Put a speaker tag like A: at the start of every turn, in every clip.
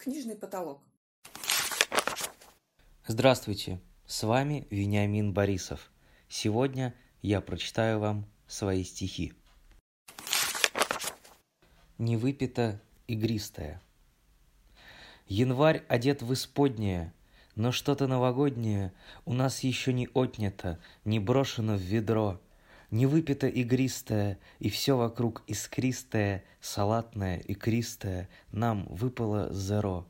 A: Книжный потолок.
B: Здравствуйте, с вами Вениамин Борисов. Сегодня я прочитаю вам свои стихи. Не выпито игристое. Январь одет в исподнее, но что-то новогоднее у нас еще не отнято, не брошено в ведро, не выпито игристое, и все вокруг искристое, салатное, и кристое нам выпало зеро.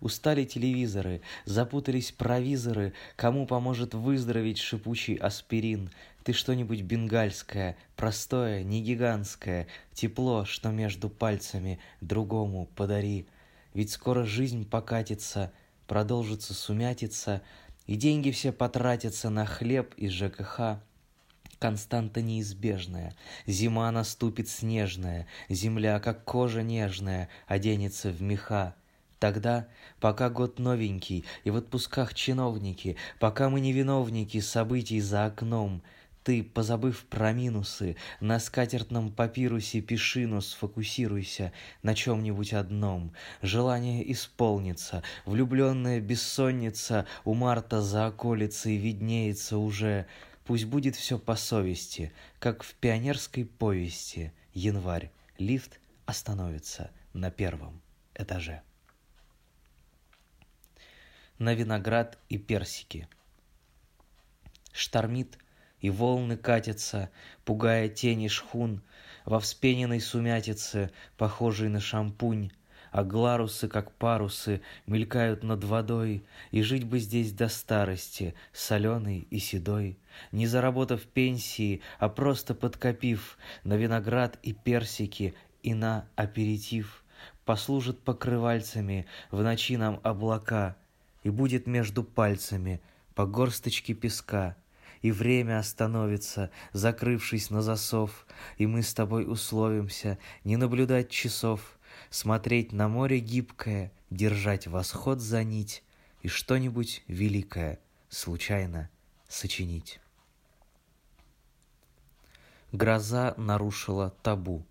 B: Устали телевизоры, запутались провизоры, кому поможет выздороветь шипучий аспирин. Ты что-нибудь бенгальское, простое, не гигантское, тепло, что между пальцами, другому подари. Ведь скоро жизнь покатится, продолжится сумятица, и деньги все потратятся на хлеб и ЖКХ. Константа неизбежная, зима наступит снежная, земля, как кожа нежная, оденется в меха. Тогда, пока год новенький и в отпусках чиновники, пока мы не виновники событий за окном, ты, позабыв про минусы, на скатертном папирусе пиши, но сфокусируйся на чем-нибудь одном. Желание исполнится, влюбленная бессонница у Марта за околицей виднеется уже. Пусть будет все по совести, как в пионерской повести. Январь. Лифт остановится на первом этаже на виноград и персики. Штормит, и волны катятся, пугая тени шхун, во вспененной сумятице, похожей на шампунь, а гларусы, как парусы, мелькают над водой, и жить бы здесь до старости, соленой и седой, не заработав пенсии, а просто подкопив на виноград и персики и на аперитив, послужат покрывальцами в ночи нам облака, и будет между пальцами по горсточке песка, и время остановится, закрывшись на засов, и мы с тобой условимся не наблюдать часов, смотреть на море гибкое, держать восход за нить и что-нибудь великое случайно сочинить. Гроза нарушила табу.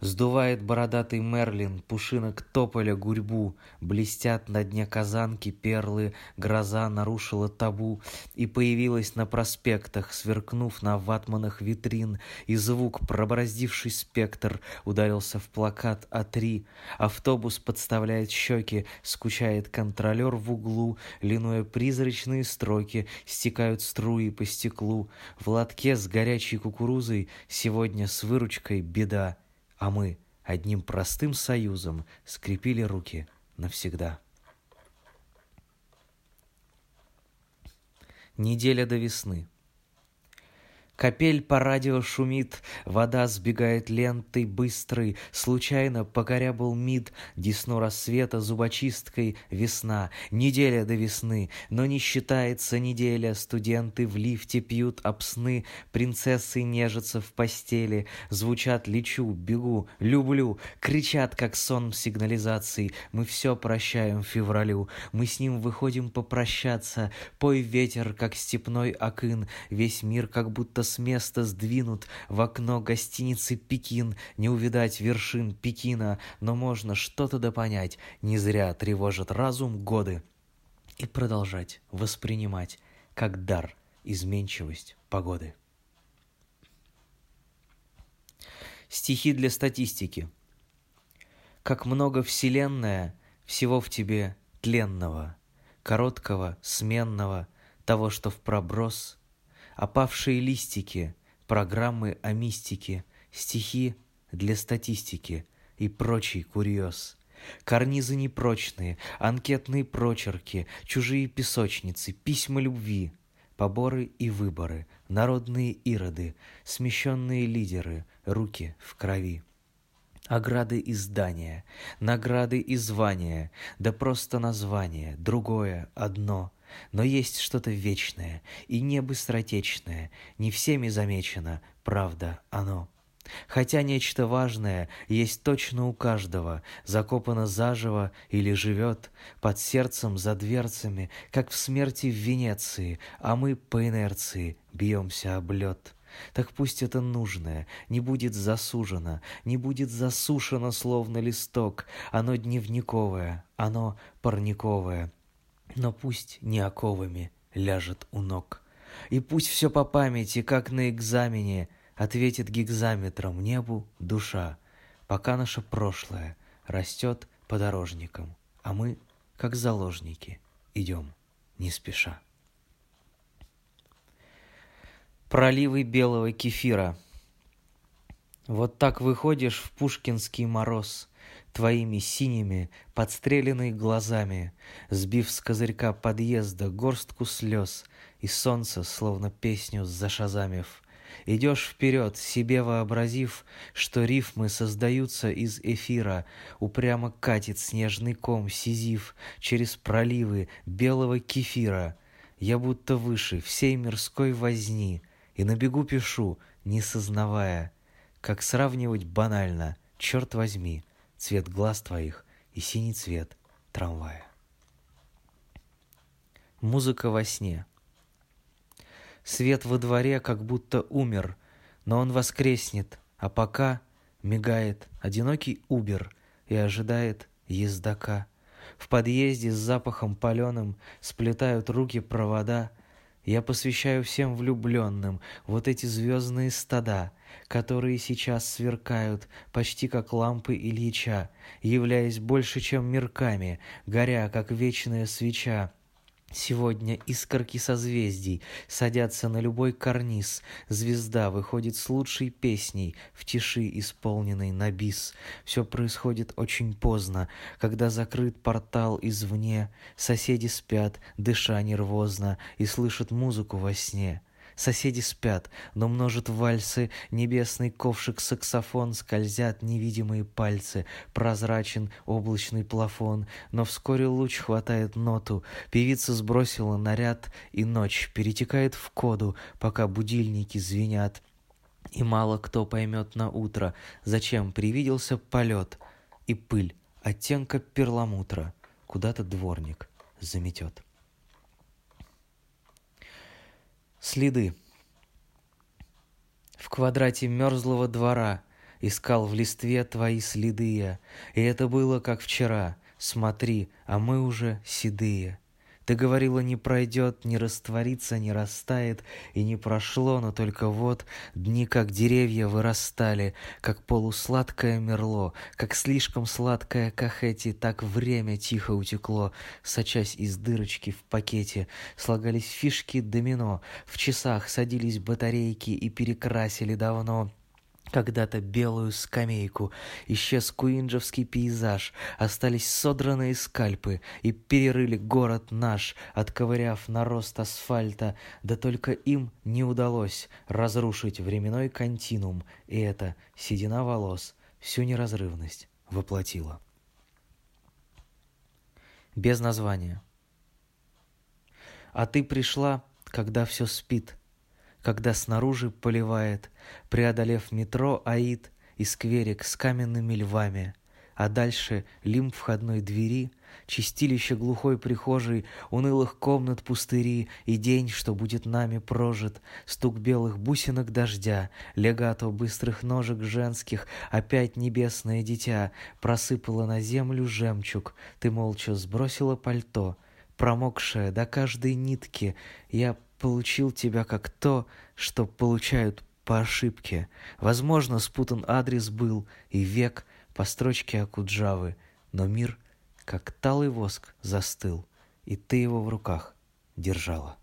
B: Сдувает бородатый Мерлин пушинок тополя гурьбу, Блестят на дне казанки перлы, гроза нарушила табу. И появилась на проспектах, сверкнув на ватманах витрин, И звук, пробороздивший спектр, ударился в плакат А3. Автобус подставляет щеки, скучает контролер в углу, Линуя призрачные строки, стекают струи по стеклу. В лотке с горячей кукурузой сегодня с выручкой беда а мы одним простым союзом скрепили руки навсегда. Неделя до весны – Капель по радио шумит, вода сбегает лентой быстрой, Случайно покоря был мид, десну рассвета зубочисткой весна, неделя до весны, но не считается неделя, студенты в лифте пьют обсны, принцессы нежатся в постели, звучат «лечу», «бегу», «люблю», кричат, как сон сигнализации, мы все прощаем февралю, мы с ним выходим попрощаться, пой ветер, как степной акын, весь мир как будто с места сдвинут в окно гостиницы Пекин, не увидать вершин Пекина, но можно что-то да понять, не зря тревожат разум годы. И продолжать воспринимать как дар изменчивость погоды. Стихи для статистики. Как много вселенная всего в тебе тленного, короткого, сменного, того, что в проброс, опавшие листики, программы о мистике, стихи для статистики и прочий курьез. Карнизы непрочные, анкетные прочерки, чужие песочницы, письма любви, поборы и выборы, народные ироды, смещенные лидеры, руки в крови. Ограды и здания, награды и звания, да просто название, другое, одно, но есть что-то вечное и не быстротечное, не всеми замечено, правда, оно. Хотя нечто важное есть точно у каждого, закопано заживо или живет под сердцем за дверцами, как в смерти в Венеции, а мы по инерции бьемся об лед. так пусть это нужное не будет засужено, не будет засушено, словно листок. Оно дневниковое, оно парниковое, но пусть не оковами ляжет у ног. И пусть все по памяти, как на экзамене, ответит гигзаметром небу душа, пока наше прошлое растет подорожником, а мы, как заложники, идем не спеша. Проливы белого кефира. Вот так выходишь в пушкинский мороз, Твоими синими, подстреленными глазами, Сбив с козырька подъезда горстку слез, И солнце, словно песню зашазамив, Идешь вперед, себе вообразив, Что рифмы создаются из эфира, Упрямо катит снежный ком сизив Через проливы белого кефира. Я будто выше всей мирской возни, И на бегу пишу, не сознавая, Как сравнивать банально, черт возьми, Цвет глаз твоих и синий цвет трамвая. Музыка во сне — Свет во дворе как будто умер, но он воскреснет, а пока мигает одинокий убер и ожидает ездока. В подъезде с запахом паленым сплетают руки провода. Я посвящаю всем влюбленным вот эти звездные стада, которые сейчас сверкают почти как лампы Ильича, являясь больше, чем мирками, горя, как вечная свеча, Сегодня искорки созвездий садятся на любой карниз, Звезда выходит с лучшей песней, в тиши исполненной на бис. Все происходит очень поздно, когда закрыт портал извне, Соседи спят, дыша нервозно, и слышат музыку во сне. Соседи спят, но множат вальсы, Небесный ковшик саксофон, Скользят невидимые пальцы, Прозрачен облачный плафон, Но вскоре луч хватает ноту, Певица сбросила наряд, И ночь перетекает в коду, Пока будильники звенят. И мало кто поймет на утро, Зачем привиделся полет И пыль оттенка перламутра Куда-то дворник заметет. Следы. В квадрате мерзлого двора Искал в листве твои следы я, И это было, как вчера. Смотри, а мы уже седые. Ты говорила, не пройдет, не растворится, не растает, и не прошло, но только вот дни, как деревья, вырастали, как полусладкое мерло, как слишком сладкое кахети, так время тихо утекло, сочась из дырочки в пакете, слагались фишки домино, в часах садились батарейки и перекрасили давно когда-то белую скамейку, исчез куинджевский пейзаж, остались содранные скальпы и перерыли город наш, отковыряв нарост асфальта, да только им не удалось разрушить временной континуум, и эта седина волос всю неразрывность воплотила. Без названия. А ты пришла, когда все спит, когда снаружи поливает, преодолев метро Аид и скверик с каменными львами, а дальше лим входной двери, чистилище глухой прихожей, унылых комнат пустыри и день, что будет нами прожит, стук белых бусинок дождя, легато быстрых ножек женских, опять небесное дитя, просыпала на землю жемчуг, ты молча сбросила пальто, промокшая до каждой нитки, я получил тебя как то, что получают по ошибке. Возможно, спутан адрес был и век по строчке Акуджавы, но мир, как талый воск, застыл, и ты его в руках держала.